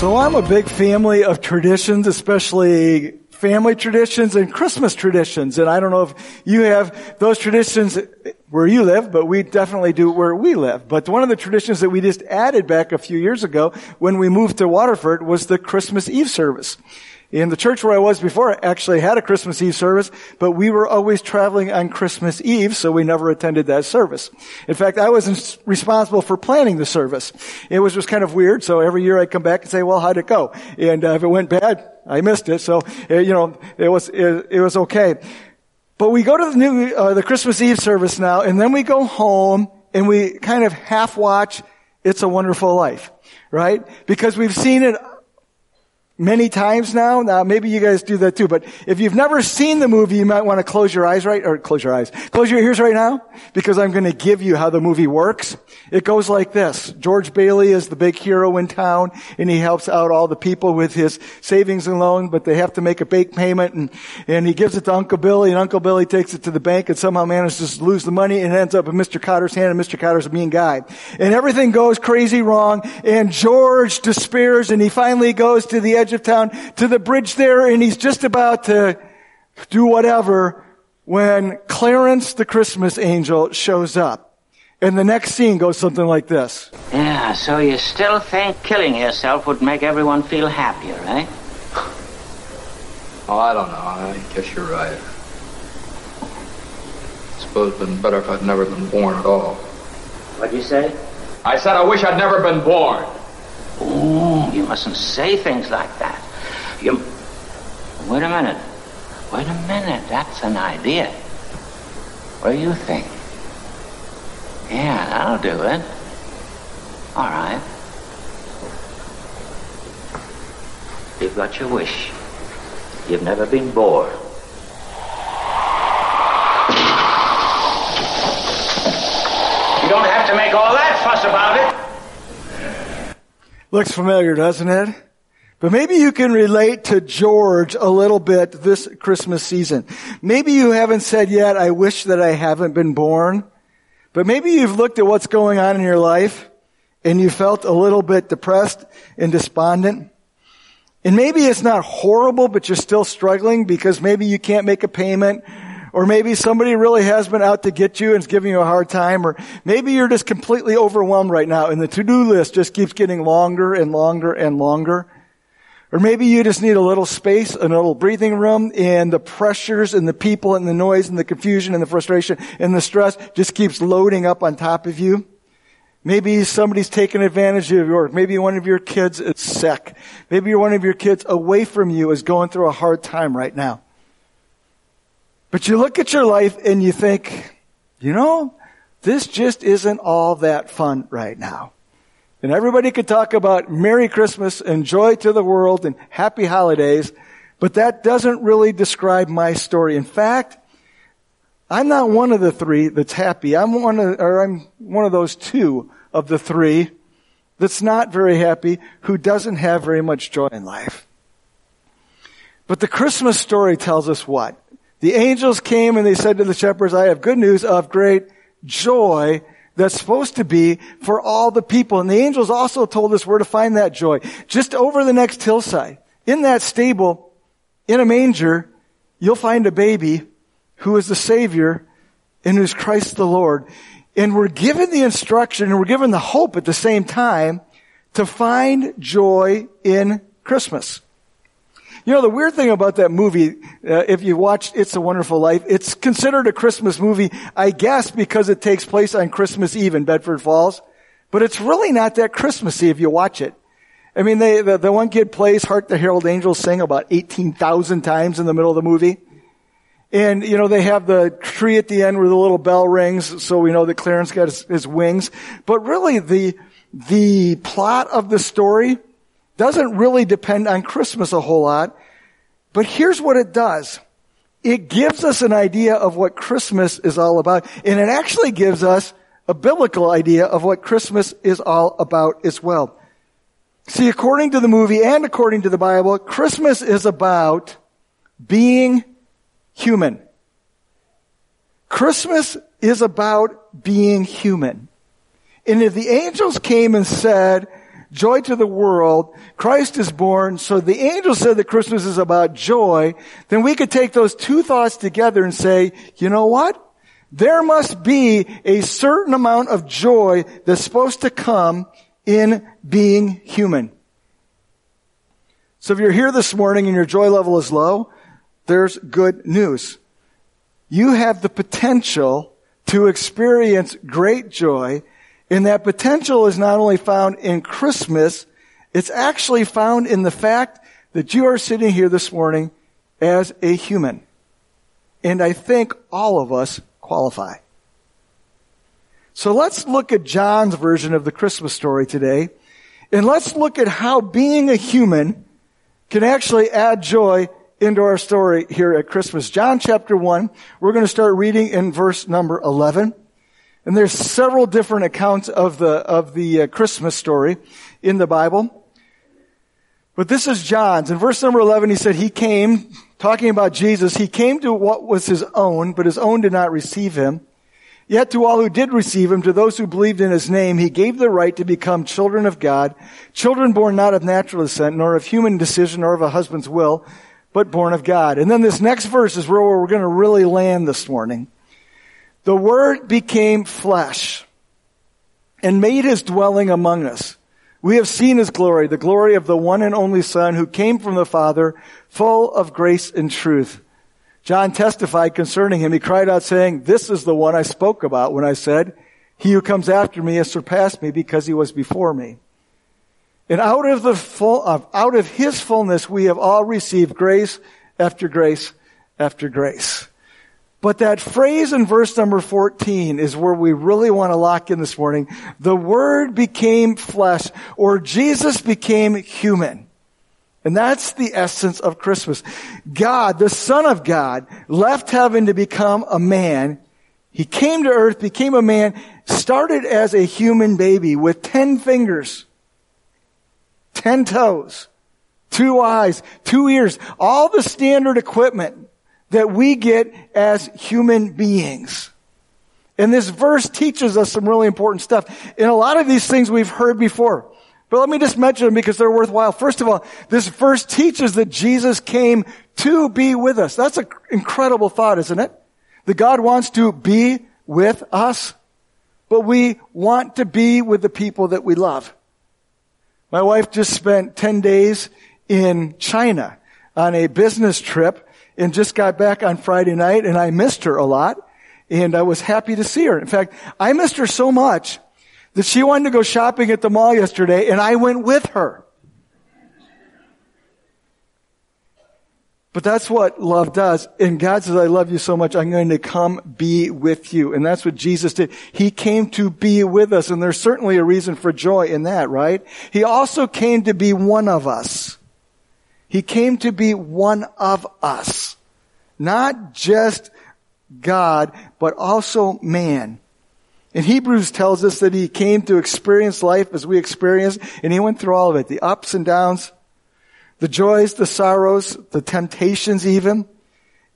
So I'm a big family of traditions, especially family traditions and Christmas traditions. And I don't know if you have those traditions where you live, but we definitely do where we live. But one of the traditions that we just added back a few years ago when we moved to Waterford was the Christmas Eve service. In the church where I was before, I actually had a Christmas Eve service, but we were always traveling on Christmas Eve, so we never attended that service. In fact, I was responsible for planning the service. It was just kind of weird, so every year I'd come back and say, well, how'd it go? And uh, if it went bad, I missed it, so, uh, you know, it was, it, it, was okay. But we go to the new, uh, the Christmas Eve service now, and then we go home, and we kind of half watch It's a Wonderful Life, right? Because we've seen it many times now. Now, maybe you guys do that too, but if you've never seen the movie, you might want to close your eyes right, or close your eyes. Close your ears right now, because I'm going to give you how the movie works. It goes like this. George Bailey is the big hero in town, and he helps out all the people with his savings and loan, but they have to make a bank payment, and, and he gives it to Uncle Billy, and Uncle Billy takes it to the bank and somehow manages to lose the money, and it ends up in Mr. Potter's hand, and Mr. Potter's a mean guy. And everything goes crazy wrong, and George despairs, and he finally goes to the edge edge of town to the bridge there and he's just about to do whatever when Clarence the Christmas angel shows up. And the next scene goes something like this. Yeah, so you still think killing yourself would make everyone feel happier, eh? Oh, I don't know. I guess you're right. I suppose it'd been better if I'd never been born at all. What'd you say? I said I wish I'd never been born. Oh, you mustn't say things like that. You. Wait a minute. Wait a minute. That's an idea. What do you think? Yeah, that'll do it. All right. You've got your wish. You've never been bored. You don't have to make all that fuss about. Looks familiar, doesn't it? But maybe you can relate to George a little bit this Christmas season. Maybe you haven't said yet, I wish that I haven't been born. But maybe you've looked at what's going on in your life and you felt a little bit depressed and despondent. And maybe it's not horrible, but you're still struggling because maybe you can't make a payment or maybe somebody really has been out to get you and is giving you a hard time. Or maybe you're just completely overwhelmed right now and the to-do list just keeps getting longer and longer and longer. Or maybe you just need a little space, a little breathing room, and the pressures and the people and the noise and the confusion and the frustration and the stress just keeps loading up on top of you. Maybe somebody's taking advantage of you, maybe one of your kids is sick. Maybe one of your kids away from you is going through a hard time right now. But you look at your life and you think, you know, this just isn't all that fun right now. And everybody could talk about Merry Christmas and joy to the world and happy holidays, but that doesn't really describe my story. In fact, I'm not one of the three that's happy. I'm one of, or I'm one of those two of the three that's not very happy, who doesn't have very much joy in life. But the Christmas story tells us what? The angels came and they said to the shepherds, I have good news of great joy that's supposed to be for all the people. And the angels also told us where to find that joy. Just over the next hillside, in that stable, in a manger, you'll find a baby who is the Savior and who's Christ the Lord. And we're given the instruction and we're given the hope at the same time to find joy in Christmas. You know, the weird thing about that movie, uh, if you watch It's a Wonderful Life, it's considered a Christmas movie, I guess because it takes place on Christmas Eve in Bedford Falls. But it's really not that Christmassy if you watch it. I mean, they, the, the one kid plays Hark the Herald Angels sing about 18,000 times in the middle of the movie. And, you know, they have the tree at the end where the little bell rings, so we know that Clarence got his, his wings. But really, the, the plot of the story doesn't really depend on Christmas a whole lot. But here's what it does. It gives us an idea of what Christmas is all about. And it actually gives us a biblical idea of what Christmas is all about as well. See, according to the movie and according to the Bible, Christmas is about being human. Christmas is about being human. And if the angels came and said, joy to the world. Christ is born. So the angel said that Christmas is about joy. Then we could take those two thoughts together and say, you know what? There must be a certain amount of joy that's supposed to come in being human. So if you're here this morning and your joy level is low, there's good news. You have the potential to experience great joy, and that potential is not only found in Christmas, it's actually found in the fact that you are sitting here this morning as a human. And I think all of us qualify. So let's look at John's version of the Christmas story today. And let's look at how being a human can actually add joy into our story here at Christmas. John chapter 1, we're going to start reading in verse number 11. And there's several different accounts of the, of the uh, Christmas story in the Bible. But this is John's. In verse number 11, he said, he came, talking about Jesus, he came to what was his own, but his own did not receive him. Yet to all who did receive him, to those who believed in his name, he gave the right to become children of God, children born not of natural descent, nor of human decision, nor of a husband's will, but born of God. And then this next verse is where we're going to really land this morning. The Word became flesh and made his dwelling among us. We have seen his glory, the glory of the one and only Son who came from the Father, full of grace and truth. John testified concerning him. He cried out saying, this is the one I spoke about when I said, he who comes after me has surpassed me because he was before me. And out of the full, out of his fullness we have all received grace after grace after grace. But that phrase in verse number 14 is where we really want to lock in this morning. The Word became flesh, or Jesus became human. And that's the essence of Christmas. God, the Son of God, left heaven to become a man. He came to earth, became a man, started as a human baby with ten fingers, ten toes, two eyes, two ears, all the standard equipment that we get as human beings. And this verse teaches us some really important stuff. And a lot of these things we've heard before. But let me just mention them because they're worthwhile. First of all, this verse teaches that Jesus came to be with us. That's an incredible thought, isn't it? That God wants to be with us, but we want to be with the people that we love. My wife just spent 10 days in China on a business trip and just got back on Friday night and I missed her a lot and I was happy to see her. In fact, I missed her so much that she wanted to go shopping at the mall yesterday and I went with her. But that's what love does. And God says, I love you so much, I'm going to come be with you. And that's what Jesus did. He came to be with us, and there's certainly a reason for joy in that, right? He also came to be one of us. He came to be one of us. Not just God, but also man. And Hebrews tells us that he came to experience life as we experience, and he went through all of it. The ups and downs, the joys, the sorrows, the temptations even.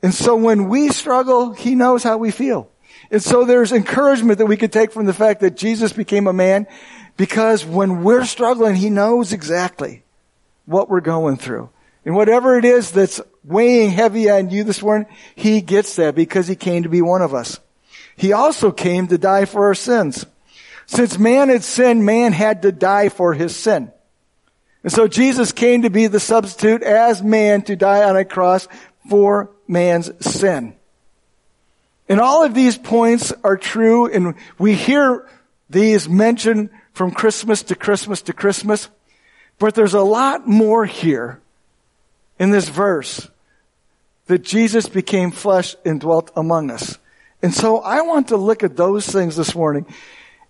And so when we struggle, he knows how we feel. And so there's encouragement that we could take from the fact that Jesus became a man because when we're struggling, he knows exactly what we're going through. And whatever it is that's weighing heavy on you this morning, he gets that because he came to be one of us. He also came to die for our sins. Since man had sinned, man had to die for his sin. And so Jesus came to be the substitute as man to die on a cross for man's sin. And all of these points are true and we hear these mentioned from Christmas to Christmas to Christmas. But there's a lot more here in this verse that Jesus became flesh and dwelt among us. And so I want to look at those things this morning.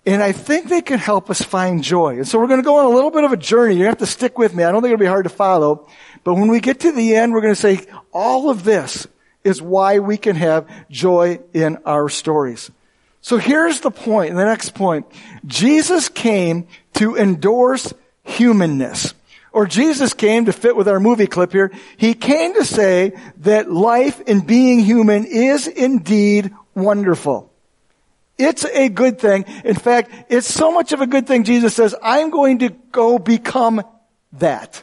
And I think they can help us find joy. And so we're going to go on a little bit of a journey. You have to stick with me. I don't think it'll be hard to follow. But when we get to the end, we're going to say all of this is why we can have joy in our stories. So here's the point, the next point. Jesus came to endorse humanness. Or Jesus came to fit with our movie clip here. He came to say that life in being human is indeed wonderful. It's a good thing. In fact, it's so much of a good thing, Jesus says, I'm going to go become that.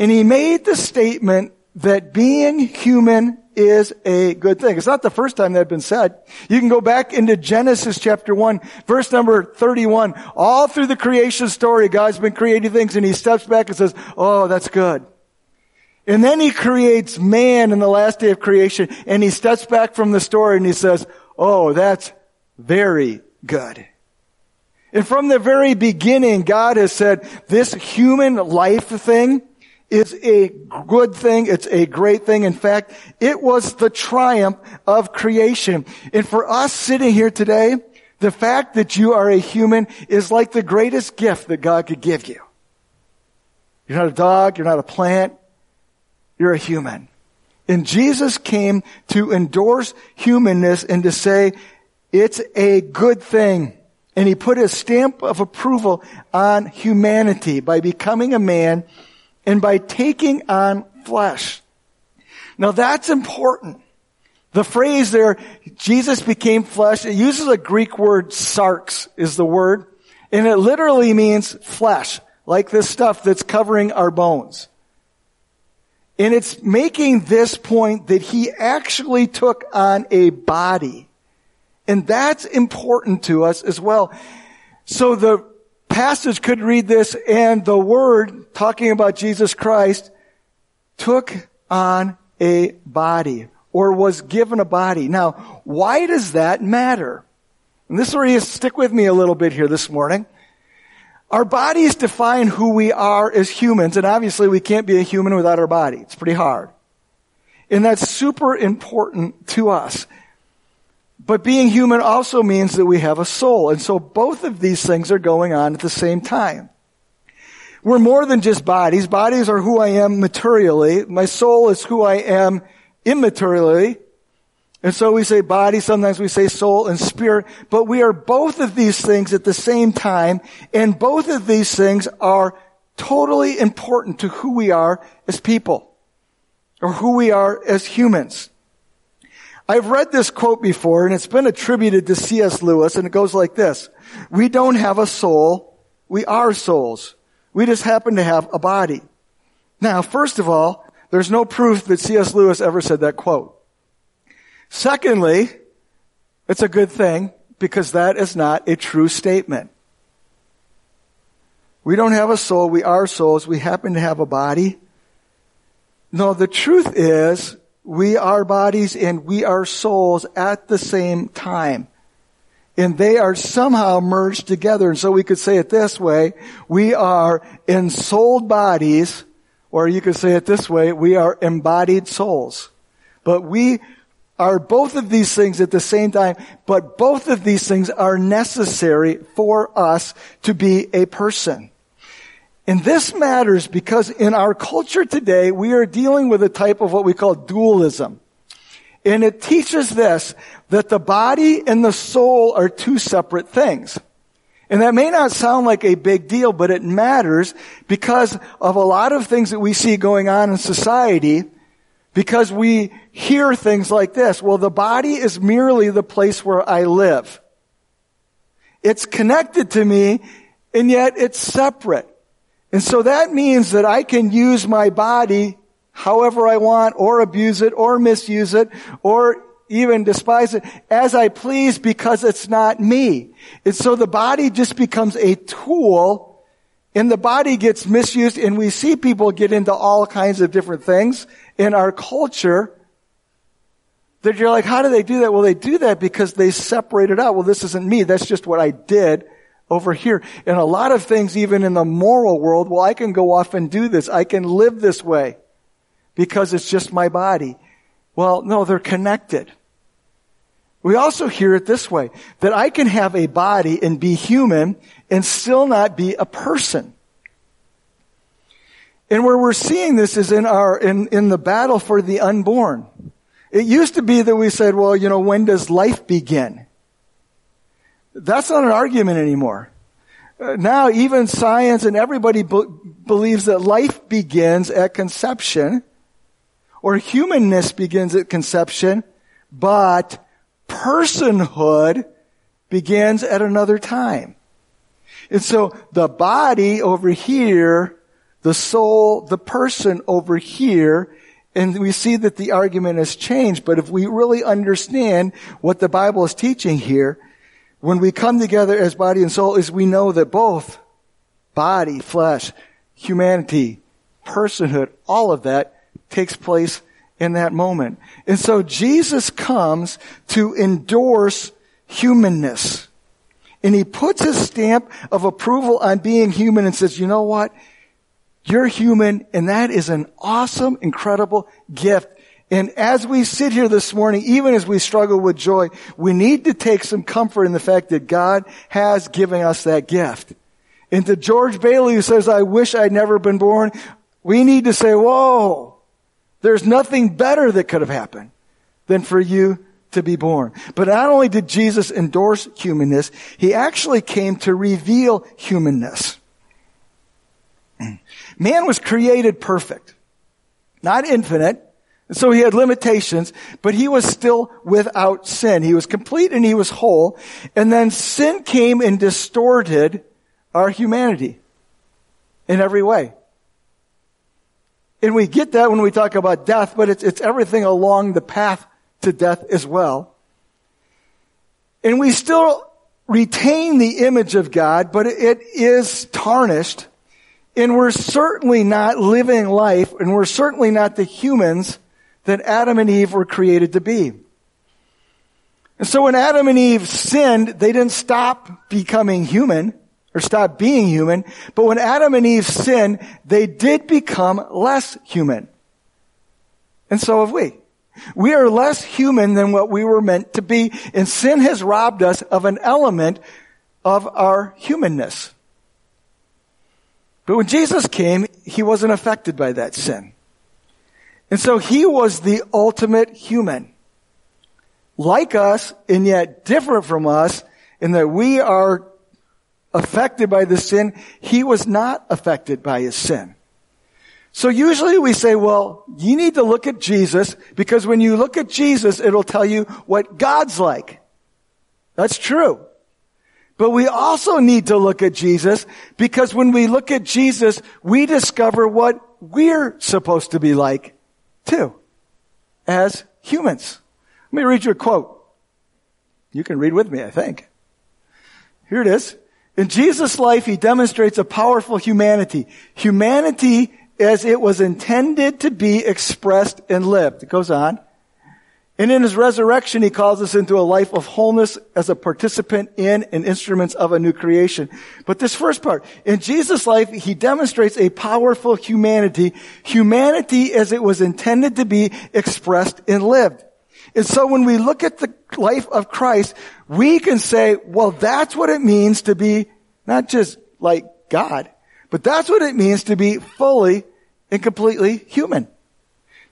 And he made the statement that being human is a good thing. It's not the first time that been said. You can go back into Genesis chapter 1, verse number 31. All through the creation story, God's been creating things and he steps back and says, oh, that's good. And then he creates man in the last day of creation and he steps back from the story and he says, oh, that's very good. And from the very beginning, God has said this human life thing is a good thing. It's a great thing. In fact, it was the triumph of creation. And for us sitting here today, the fact that you are a human is like the greatest gift that God could give you. You're not a dog. You're not a plant. You're a human. And Jesus came to endorse humanness and to say, it's a good thing. And he put a stamp of approval on humanity by becoming a man and by taking on flesh. Now that's important. The phrase there, Jesus became flesh, it uses a Greek word, sarx is the word, and it literally means flesh, like this stuff that's covering our bones. And it's making this point that he actually took on a body. And that's important to us as well. So the passage could read this, and the word talking about Jesus Christ took on a body or was given a body. Now, why does that matter? And this is where you stick with me a little bit here this morning. Our bodies define who we are as humans, and obviously we can't be a human without our body. It's pretty hard. And that's super important to us. But being human also means that we have a soul. And so both of these things are going on at the same time. We're more than just bodies. Bodies are who I am materially. My soul is who I am immaterially. And so we say body, sometimes we say soul and spirit, but we are both of these things at the same time, and both of these things are totally important to who we are as people, or who we are as humans. I've read this quote before and it's been attributed to C.S. Lewis and it goes like this. We don't have a soul. We are souls. We just happen to have a body. Now, first of all, there's no proof that C.S. Lewis ever said that quote. Secondly, it's a good thing because that is not a true statement. We don't have a soul. We are souls. We happen to have a body. No, the truth is we are bodies and we are souls at the same time. And they are somehow merged together. And so we could say it this way. We are ensouled bodies, or you could say it this way. We are embodied souls. But we are both of these things at the same time, but both of these things are necessary for us to be a person. And this matters because in our culture today, we are dealing with a type of what we call dualism. And it teaches this, that the body and the soul are two separate things. And that may not sound like a big deal, but it matters because of a lot of things that we see going on in society because we hear things like this. Well, the body is merely the place where I live. It's connected to me and yet it's separate. And so that means that I can use my body however I want or abuse it or misuse it or even despise it as I please because it's not me. And so the body just becomes a tool and the body gets misused and we see people get into all kinds of different things in our culture that you're like, how do they do that? Well, they do that because they separate it out. Well, this isn't me. That's just what I did over here. And a lot of things, even in the moral world, well, I can go off and do this. I can live this way because it's just my body. Well, no, they're connected. We also hear it this way, that I can have a body and be human and still not be a person. And where we're seeing this is in our, in, in the battle for the unborn. It used to be that we said, well, you know, when does life begin? That's not an argument anymore. Uh, now even science and everybody be- believes that life begins at conception or humanness begins at conception, but personhood begins at another time. And so the body over here, the soul, the person over here, and we see that the argument has changed, but if we really understand what the Bible is teaching here, when we come together as body and soul is we know that both body, flesh, humanity, personhood, all of that takes place in that moment. And so Jesus comes to endorse humanness. And he puts his stamp of approval on being human and says, you know what? You're human and that is an awesome, incredible gift. And as we sit here this morning, even as we struggle with joy, we need to take some comfort in the fact that God has given us that gift. And to George Bailey who says, I wish I'd never been born, we need to say, whoa, there's nothing better that could have happened than for you to be born. But not only did Jesus endorse humanness, he actually came to reveal humanness. Man was created perfect, not infinite. So he had limitations, but he was still without sin. He was complete and he was whole. And then sin came and distorted our humanity in every way. And we get that when we talk about death, but it's, it's everything along the path to death as well. And we still retain the image of God, but it is tarnished. And we're certainly not living life, and we're certainly not the humans that Adam and Eve were created to be. And so when Adam and Eve sinned, they didn't stop becoming human or stop being human. But when Adam and Eve sinned, they did become less human. And so have we. We are less human than what we were meant to be, and sin has robbed us of an element of our humanness. But when Jesus came, he wasn't affected by that sin. And so he was the ultimate human. Like us, and yet different from us, in that we are affected by the sin. He was not affected by his sin. So usually we say, well, you need to look at Jesus because when you look at Jesus, it'll tell you what God's like. That's true. But we also need to look at Jesus because when we look at Jesus, we discover what we're supposed to be like too as humans. Let me read you a quote. You can read with me, I think. Here it is. In Jesus' life, he demonstrates a powerful humanity. Humanity as it was intended to be expressed and lived. It goes on. And in his resurrection, he calls us into a life of wholeness as a participant in and instruments of a new creation. But this first part, in Jesus' life, he demonstrates a powerful humanity, humanity as it was intended to be expressed and lived. And so when we look at the life of Christ, we can say, well, that's what it means to be not just like God, but that's what it means to be fully and completely human.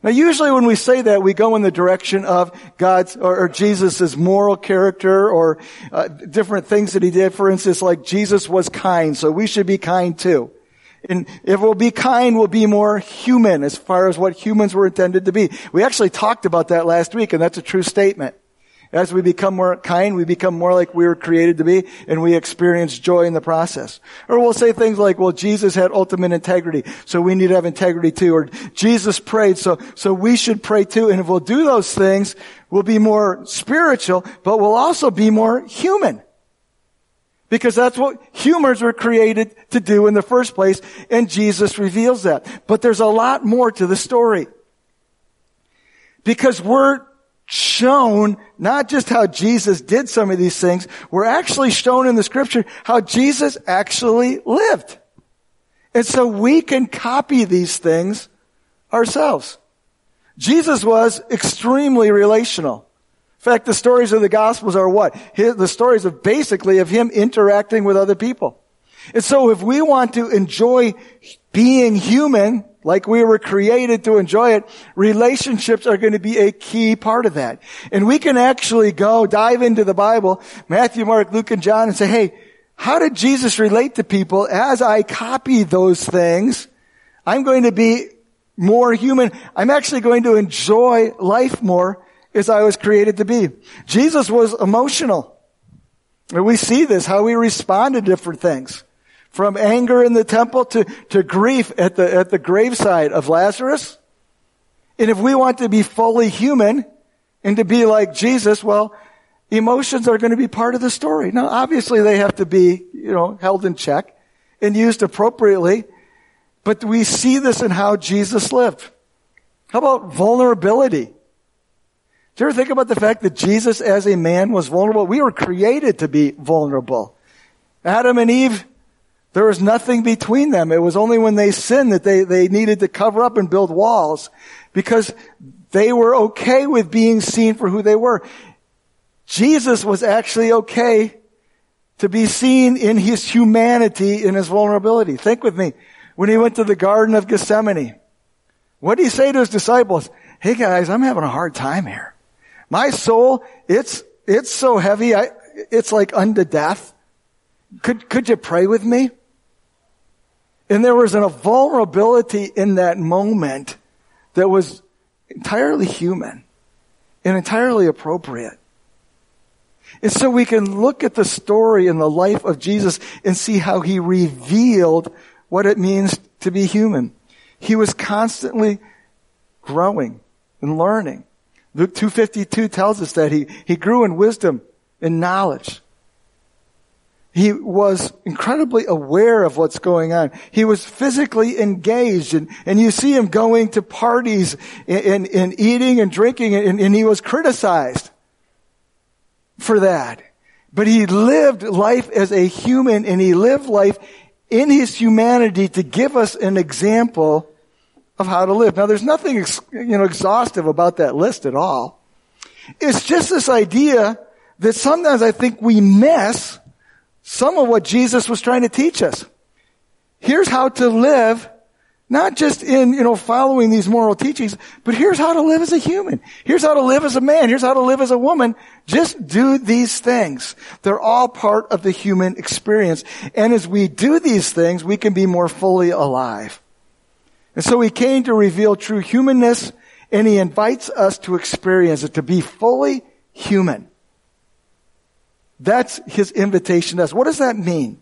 Now usually when we say that, we go in the direction of God's or, or Jesus' moral character or uh, different things that he did. For instance, like Jesus was kind, so we should be kind too. And if we'll be kind, we'll be more human as far as what humans were intended to be. We actually talked about that last week, and that's a true statement. As we become more kind, we become more like we were created to be, and we experience joy in the process. Or we'll say things like, well, Jesus had ultimate integrity, so we need to have integrity too. Or Jesus prayed, so, so we should pray too. And if we'll do those things, we'll be more spiritual, but we'll also be more human. Because that's what humans were created to do in the first place, and Jesus reveals that. But there's a lot more to the story. Because we're shown not just how Jesus did some of these things, we're actually shown in the scripture how Jesus actually lived. And so we can copy these things ourselves. Jesus was extremely relational. In fact, the stories of the Gospels are what? The stories of basically of him interacting with other people. And so if we want to enjoy being human, like we were created to enjoy it, relationships are going to be a key part of that. And we can actually go dive into the Bible, Matthew, Mark, Luke, and John and say, hey, how did Jesus relate to people? As I copy those things, I'm going to be more human. I'm actually going to enjoy life more as I was created to be. Jesus was emotional. And we see this, how he responded to different things. From anger in the temple to, to grief at the, at the graveside of Lazarus. And if we want to be fully human and to be like Jesus, well, emotions are going to be part of the story. Now, obviously they have to be, you know, held in check and used appropriately, but we see this in how Jesus lived. How about vulnerability? Do you ever think about the fact that Jesus as a man was vulnerable? We were created to be vulnerable. Adam and Eve, there was nothing between them. It was only when they sinned that they, they needed to cover up and build walls because they were okay with being seen for who they were. Jesus was actually okay to be seen in his humanity, in his vulnerability. Think with me. When he went to the Garden of Gethsemane, what did he say to his disciples? Hey guys, I'm having a hard time here. My soul, it's, it's so heavy, I, it's like unto death. Could, could you pray with me? And there was a vulnerability in that moment that was entirely human and entirely appropriate. And so we can look at the story and the life of Jesus and see how he revealed what it means to be human. He was constantly growing and learning. Luke 252 tells us that he, he grew in wisdom and knowledge. He was incredibly aware of what's going on. He was physically engaged and, and you see him going to parties and, and, and eating and drinking and, and he was criticized for that. But he lived life as a human and he lived life in his humanity to give us an example of how to live. Now there's nothing, you know, exhaustive about that list at all. It's just this idea that sometimes I think we miss some of what Jesus was trying to teach us. Here's how to live, not just in, you know, following these moral teachings, but here's how to live as a human. Here's how to live as a man. Here's how to live as a woman. Just do these things. They're all part of the human experience. And as we do these things, we can be more fully alive. And so he came to reveal true humanness and he invites us to experience it, to be fully human. That's his invitation to us. What does that mean?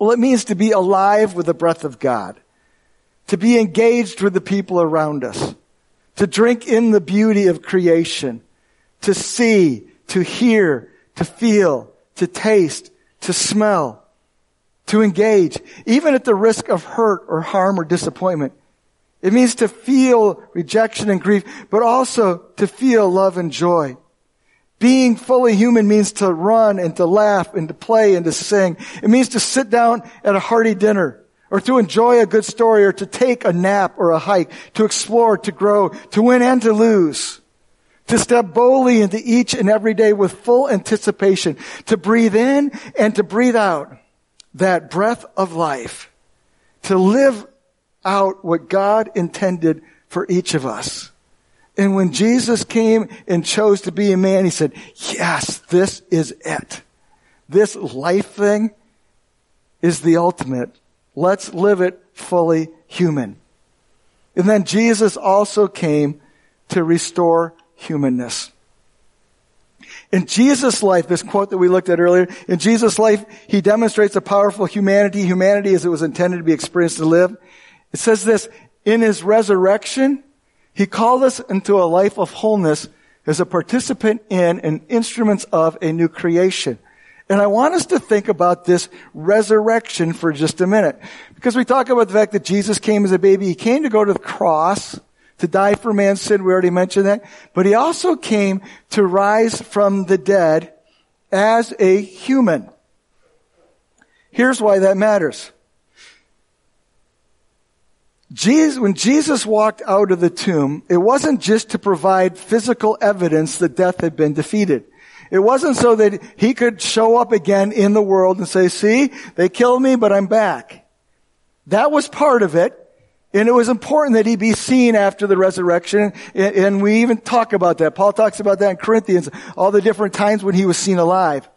Well, it means to be alive with the breath of God, to be engaged with the people around us, to drink in the beauty of creation, to see, to hear, to feel, to taste, to smell, to engage, even at the risk of hurt or harm or disappointment. It means to feel rejection and grief, but also to feel love and joy. Being fully human means to run and to laugh and to play and to sing. It means to sit down at a hearty dinner or to enjoy a good story or to take a nap or a hike, to explore, to grow, to win and to lose. To step boldly into each and every day with full anticipation, to breathe in and to breathe out that breath of life to live out what God intended for each of us. And when Jesus came and chose to be a man, he said, yes, this is it. This life thing is the ultimate. Let's live it fully human. And then Jesus also came to restore humanness. In Jesus' life, this quote that we looked at earlier, in Jesus' life, he demonstrates a powerful humanity, humanity as it was intended to be experienced to live. It says this, in his resurrection, he called us into a life of wholeness as a participant in and instruments of a new creation. And I want us to think about this resurrection for just a minute. Because we talk about the fact that Jesus came as a baby. He came to go to the cross to die for man's sin. We already mentioned that. But he also came to rise from the dead as a human. Here's why that matters. Jesus, when Jesus walked out of the tomb, it wasn't just to provide physical evidence that death had been defeated. It wasn't so that he could show up again in the world and say, see, they killed me, but I'm back. That was part of it. And it was important that he be seen after the resurrection. And we even talk about that. Paul talks about that in Corinthians, all the different times when he was seen alive.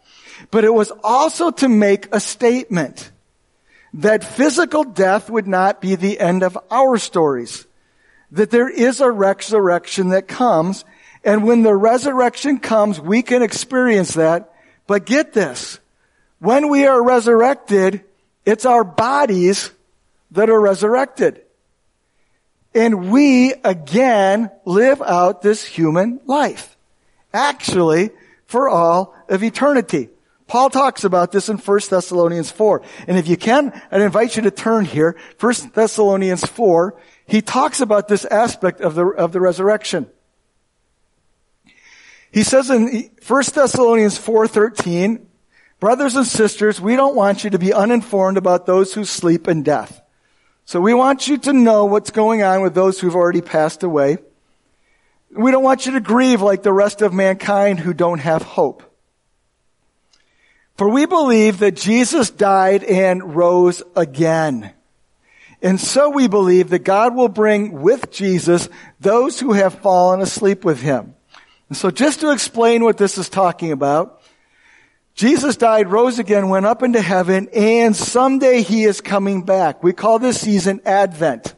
But it was also to make a statement that physical death would not be the end of our stories. That there is a resurrection that comes And when the resurrection comes, we can experience that. But get this. When we are resurrected, it's our bodies that are resurrected. And we again live out this human life. Actually, for all of eternity. Paul talks about this in 1 Thessalonians 4. And if you can, I'd invite you to turn here. 1 Thessalonians 4. He talks about this aspect of the, of the resurrection. He says in 1 Thessalonians 4:13, brothers and sisters, we don't want you to be uninformed about those who sleep in death. So we want you to know what's going on with those who've already passed away. We don't want you to grieve like the rest of mankind who don't have hope. For we believe that Jesus died and rose again. And so we believe that God will bring with Jesus those who have fallen asleep with him. And so just to explain what this is talking about, Jesus died, rose again, went up into heaven, and someday he is coming back. We call this season Advent.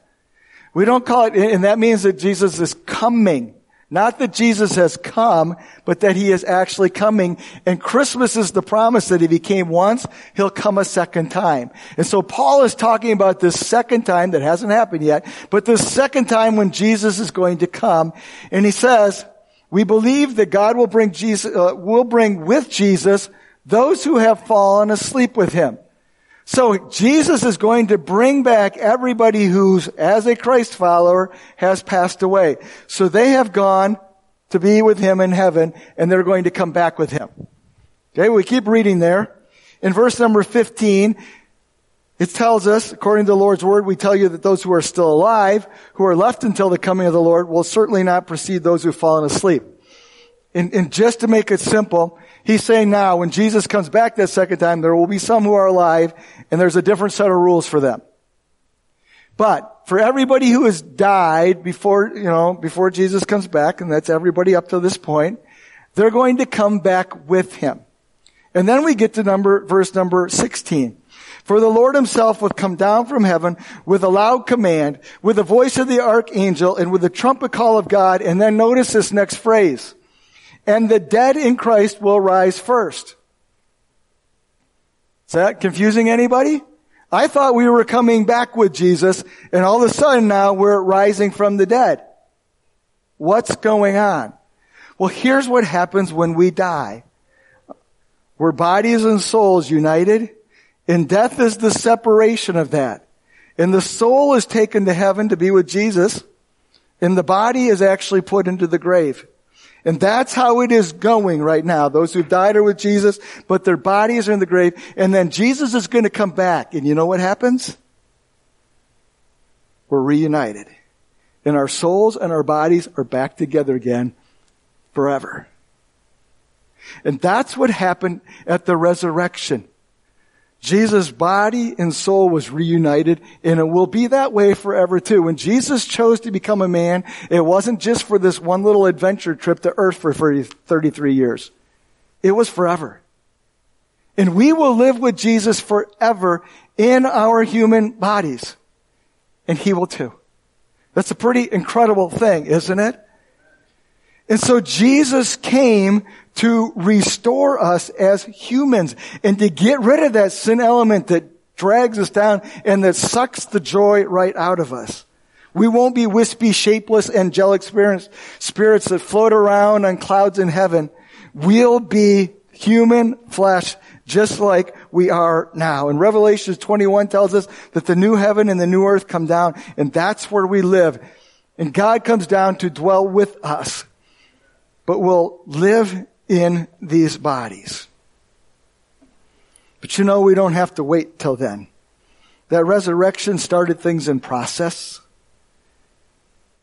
We don't call it, and that means that Jesus is coming. Not that Jesus has come, but that he is actually coming. And Christmas is the promise that if he came once, he'll come a second time. And so Paul is talking about this second time that hasn't happened yet, but this second time when Jesus is going to come. And he says, we believe that God will bring Jesus, uh, will bring with Jesus those who have fallen asleep with him. So Jesus is going to bring back everybody who's, as a Christ follower, has passed away. So they have gone to be with him in heaven, and they're going to come back with him. Okay, we keep reading there. In verse number 15, it tells us, according to the Lord's word, we tell you that those who are still alive, who are left until the coming of the Lord, will certainly not precede those who've fallen asleep. And, and just to make it simple, He's saying now, when Jesus comes back that second time, there will be some who are alive, and there's a different set of rules for them. But for everybody who has died before, you know, before Jesus comes back, and that's everybody up to this point, they're going to come back with him. And then we get to number, verse number 16. For the Lord himself will come down from heaven with a loud command, with the voice of the archangel, and with the trumpet call of God. And then notice this next phrase and the dead in Christ will rise first. Is that confusing anybody? I thought we were coming back with Jesus and all of a sudden now we're rising from the dead. What's going on? Well, here's what happens when we die. We're bodies and souls united and death is the separation of that. And the soul is taken to heaven to be with Jesus and the body is actually put into the grave. And that's how it is going right now. Those who died are with Jesus, but their bodies are in the grave. And then Jesus is going to come back. And you know what happens? We're reunited. And our souls and our bodies are back together again forever. And that's what happened at the resurrection. Jesus' body and soul was reunited, and it will be that way forever too. When Jesus chose to become a man, it wasn't just for this one little adventure trip to earth for 30, 33 years. It was forever. And we will live with Jesus forever in our human bodies. And he will too. That's a pretty incredible thing, isn't it? And so Jesus came to restore us as humans and to get rid of that sin element that drags us down and that sucks the joy right out of us. We won't be wispy, shapeless, angelic spirits, spirits that float around on clouds in heaven. We'll be human flesh just like we are now. And Revelation 21 tells us that the new heaven and the new earth come down and that's where we live. And God comes down to dwell with us but will live in these bodies. But you know, we don't have to wait till then. That resurrection started things in process.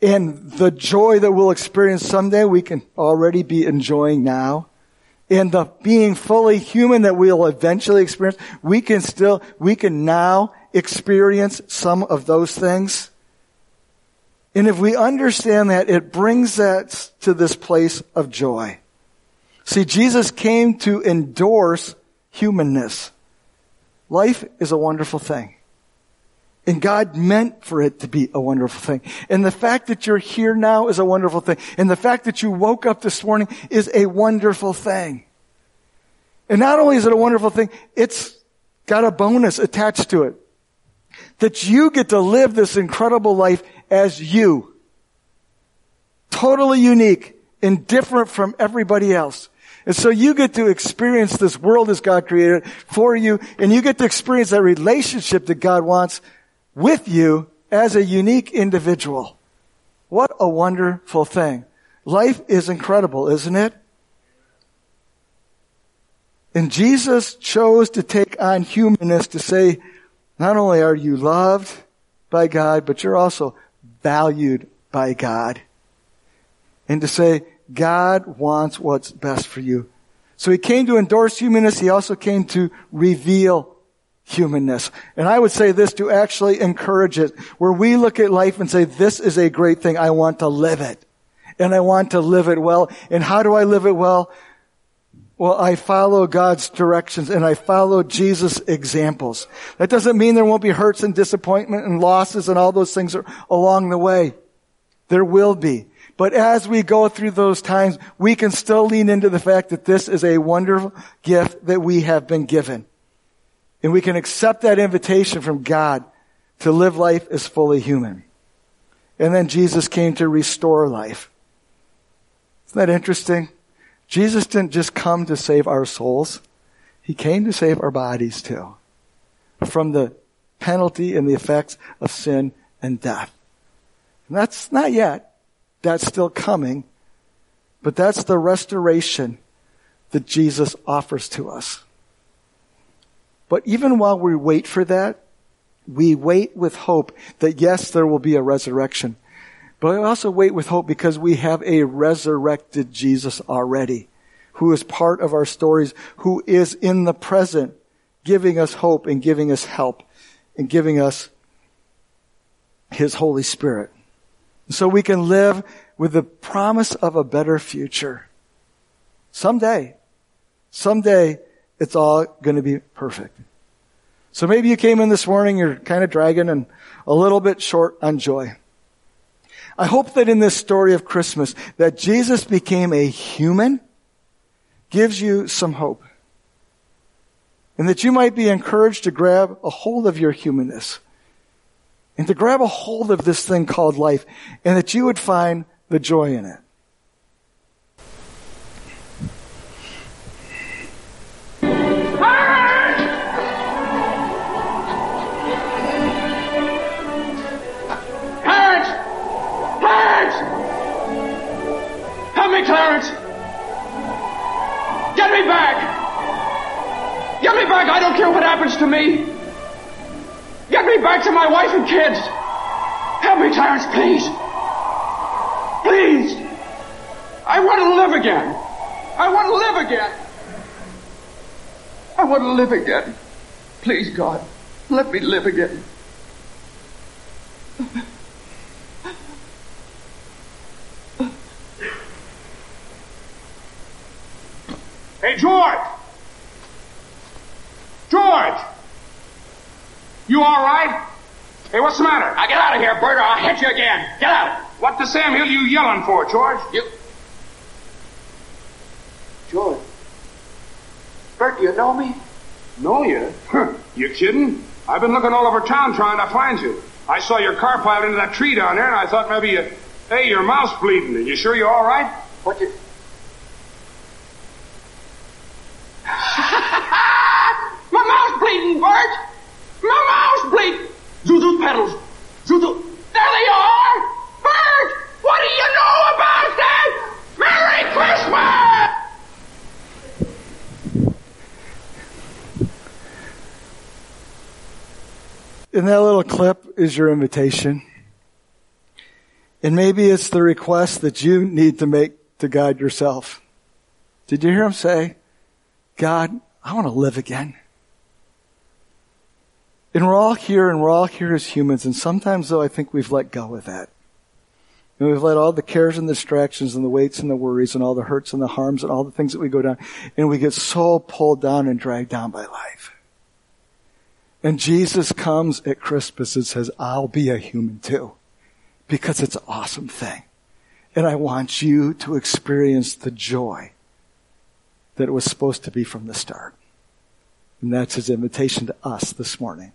And the joy that we'll experience someday, we can already be enjoying now. And the being fully human that we'll eventually experience, we can still, we can now experience some of those things. And if we understand that, it brings us to this place of joy. See, Jesus came to endorse humanness. Life is a wonderful thing. And God meant for it to be a wonderful thing. And the fact that you're here now is a wonderful thing. And the fact that you woke up this morning is a wonderful thing. And not only is it a wonderful thing, it's got a bonus attached to it. That you get to live this incredible life as you. Totally unique and different from everybody else. And so you get to experience this world as God created for you, and you get to experience that relationship that God wants with you as a unique individual. What a wonderful thing. Life is incredible, isn't it? And Jesus chose to take on humanness to say, not only are you loved by God, but you're also valued by God. And to say, God wants what's best for you. So he came to endorse humanness. He also came to reveal humanness. And I would say this to actually encourage it, where we look at life and say, this is a great thing. I want to live it. And I want to live it well. And how do I live it well? Well, I follow God's directions and I follow Jesus' examples. That doesn't mean there won't be hurts and disappointment and losses and all those things along the way. There will be. But as we go through those times, we can still lean into the fact that this is a wonderful gift that we have been given. And we can accept that invitation from God to live life as fully human. And then Jesus came to restore life. Isn't that interesting? Jesus didn't just come to save our souls. He came to save our bodies too. From the penalty and the effects of sin and death. And that's not yet. That's still coming. But that's the restoration that Jesus offers to us. But even while we wait for that, we wait with hope that yes, there will be a resurrection. But we also wait with hope because we have a resurrected Jesus already, who is part of our stories, who is in the present, giving us hope and giving us help and giving us His Holy Spirit. So we can live with the promise of a better future. Someday, someday, it's all going to be perfect. So maybe you came in this morning, you're kind of dragging and a little bit short on joy. I hope that in this story of Christmas, that Jesus became a human gives you some hope. And that you might be encouraged to grab a hold of your humanness and to grab a hold of this thing called life and that you would find the joy in it. Clarence! Get me back! Get me back! I don't care what happens to me! Get me back to my wife and kids! Help me, Clarence, please! Please! I want to live again! I want to live again! I want to live again. Please, God, let me live again. George! George! You all right? Hey, what's the matter? Now get out of here, Bert, or I'll hit you again. Get out. What the Sam Hill are you yelling for, George? You. George. Bert, do you know me? Know you? Huh. You kidding? I've been looking all over town trying to find you. I saw your car piled into that tree down there, and I thought maybe you. Hey, your mouth's bleeding. Are you sure you're all right? What you. My mouth's bleeding, Bert! My mouth's bleeding! Zuzu petals! Zuzu... There they are! Bert! What do you know about that? Merry Christmas! In that little clip is your invitation. And maybe it's the request that you need to make to God yourself. Did you hear him say, God, I want to live again. And we're all here and we're all here as humans. And sometimes though, I think we've let go of that. And we've let all the cares and distractions and the weights and the worries and all the hurts and the harms and all the things that we go down and we get so pulled down and dragged down by life. And Jesus comes at Christmas and says, I'll be a human too. Because it's an awesome thing. And I want you to experience the joy that it was supposed to be from the start. And that's his invitation to us this morning.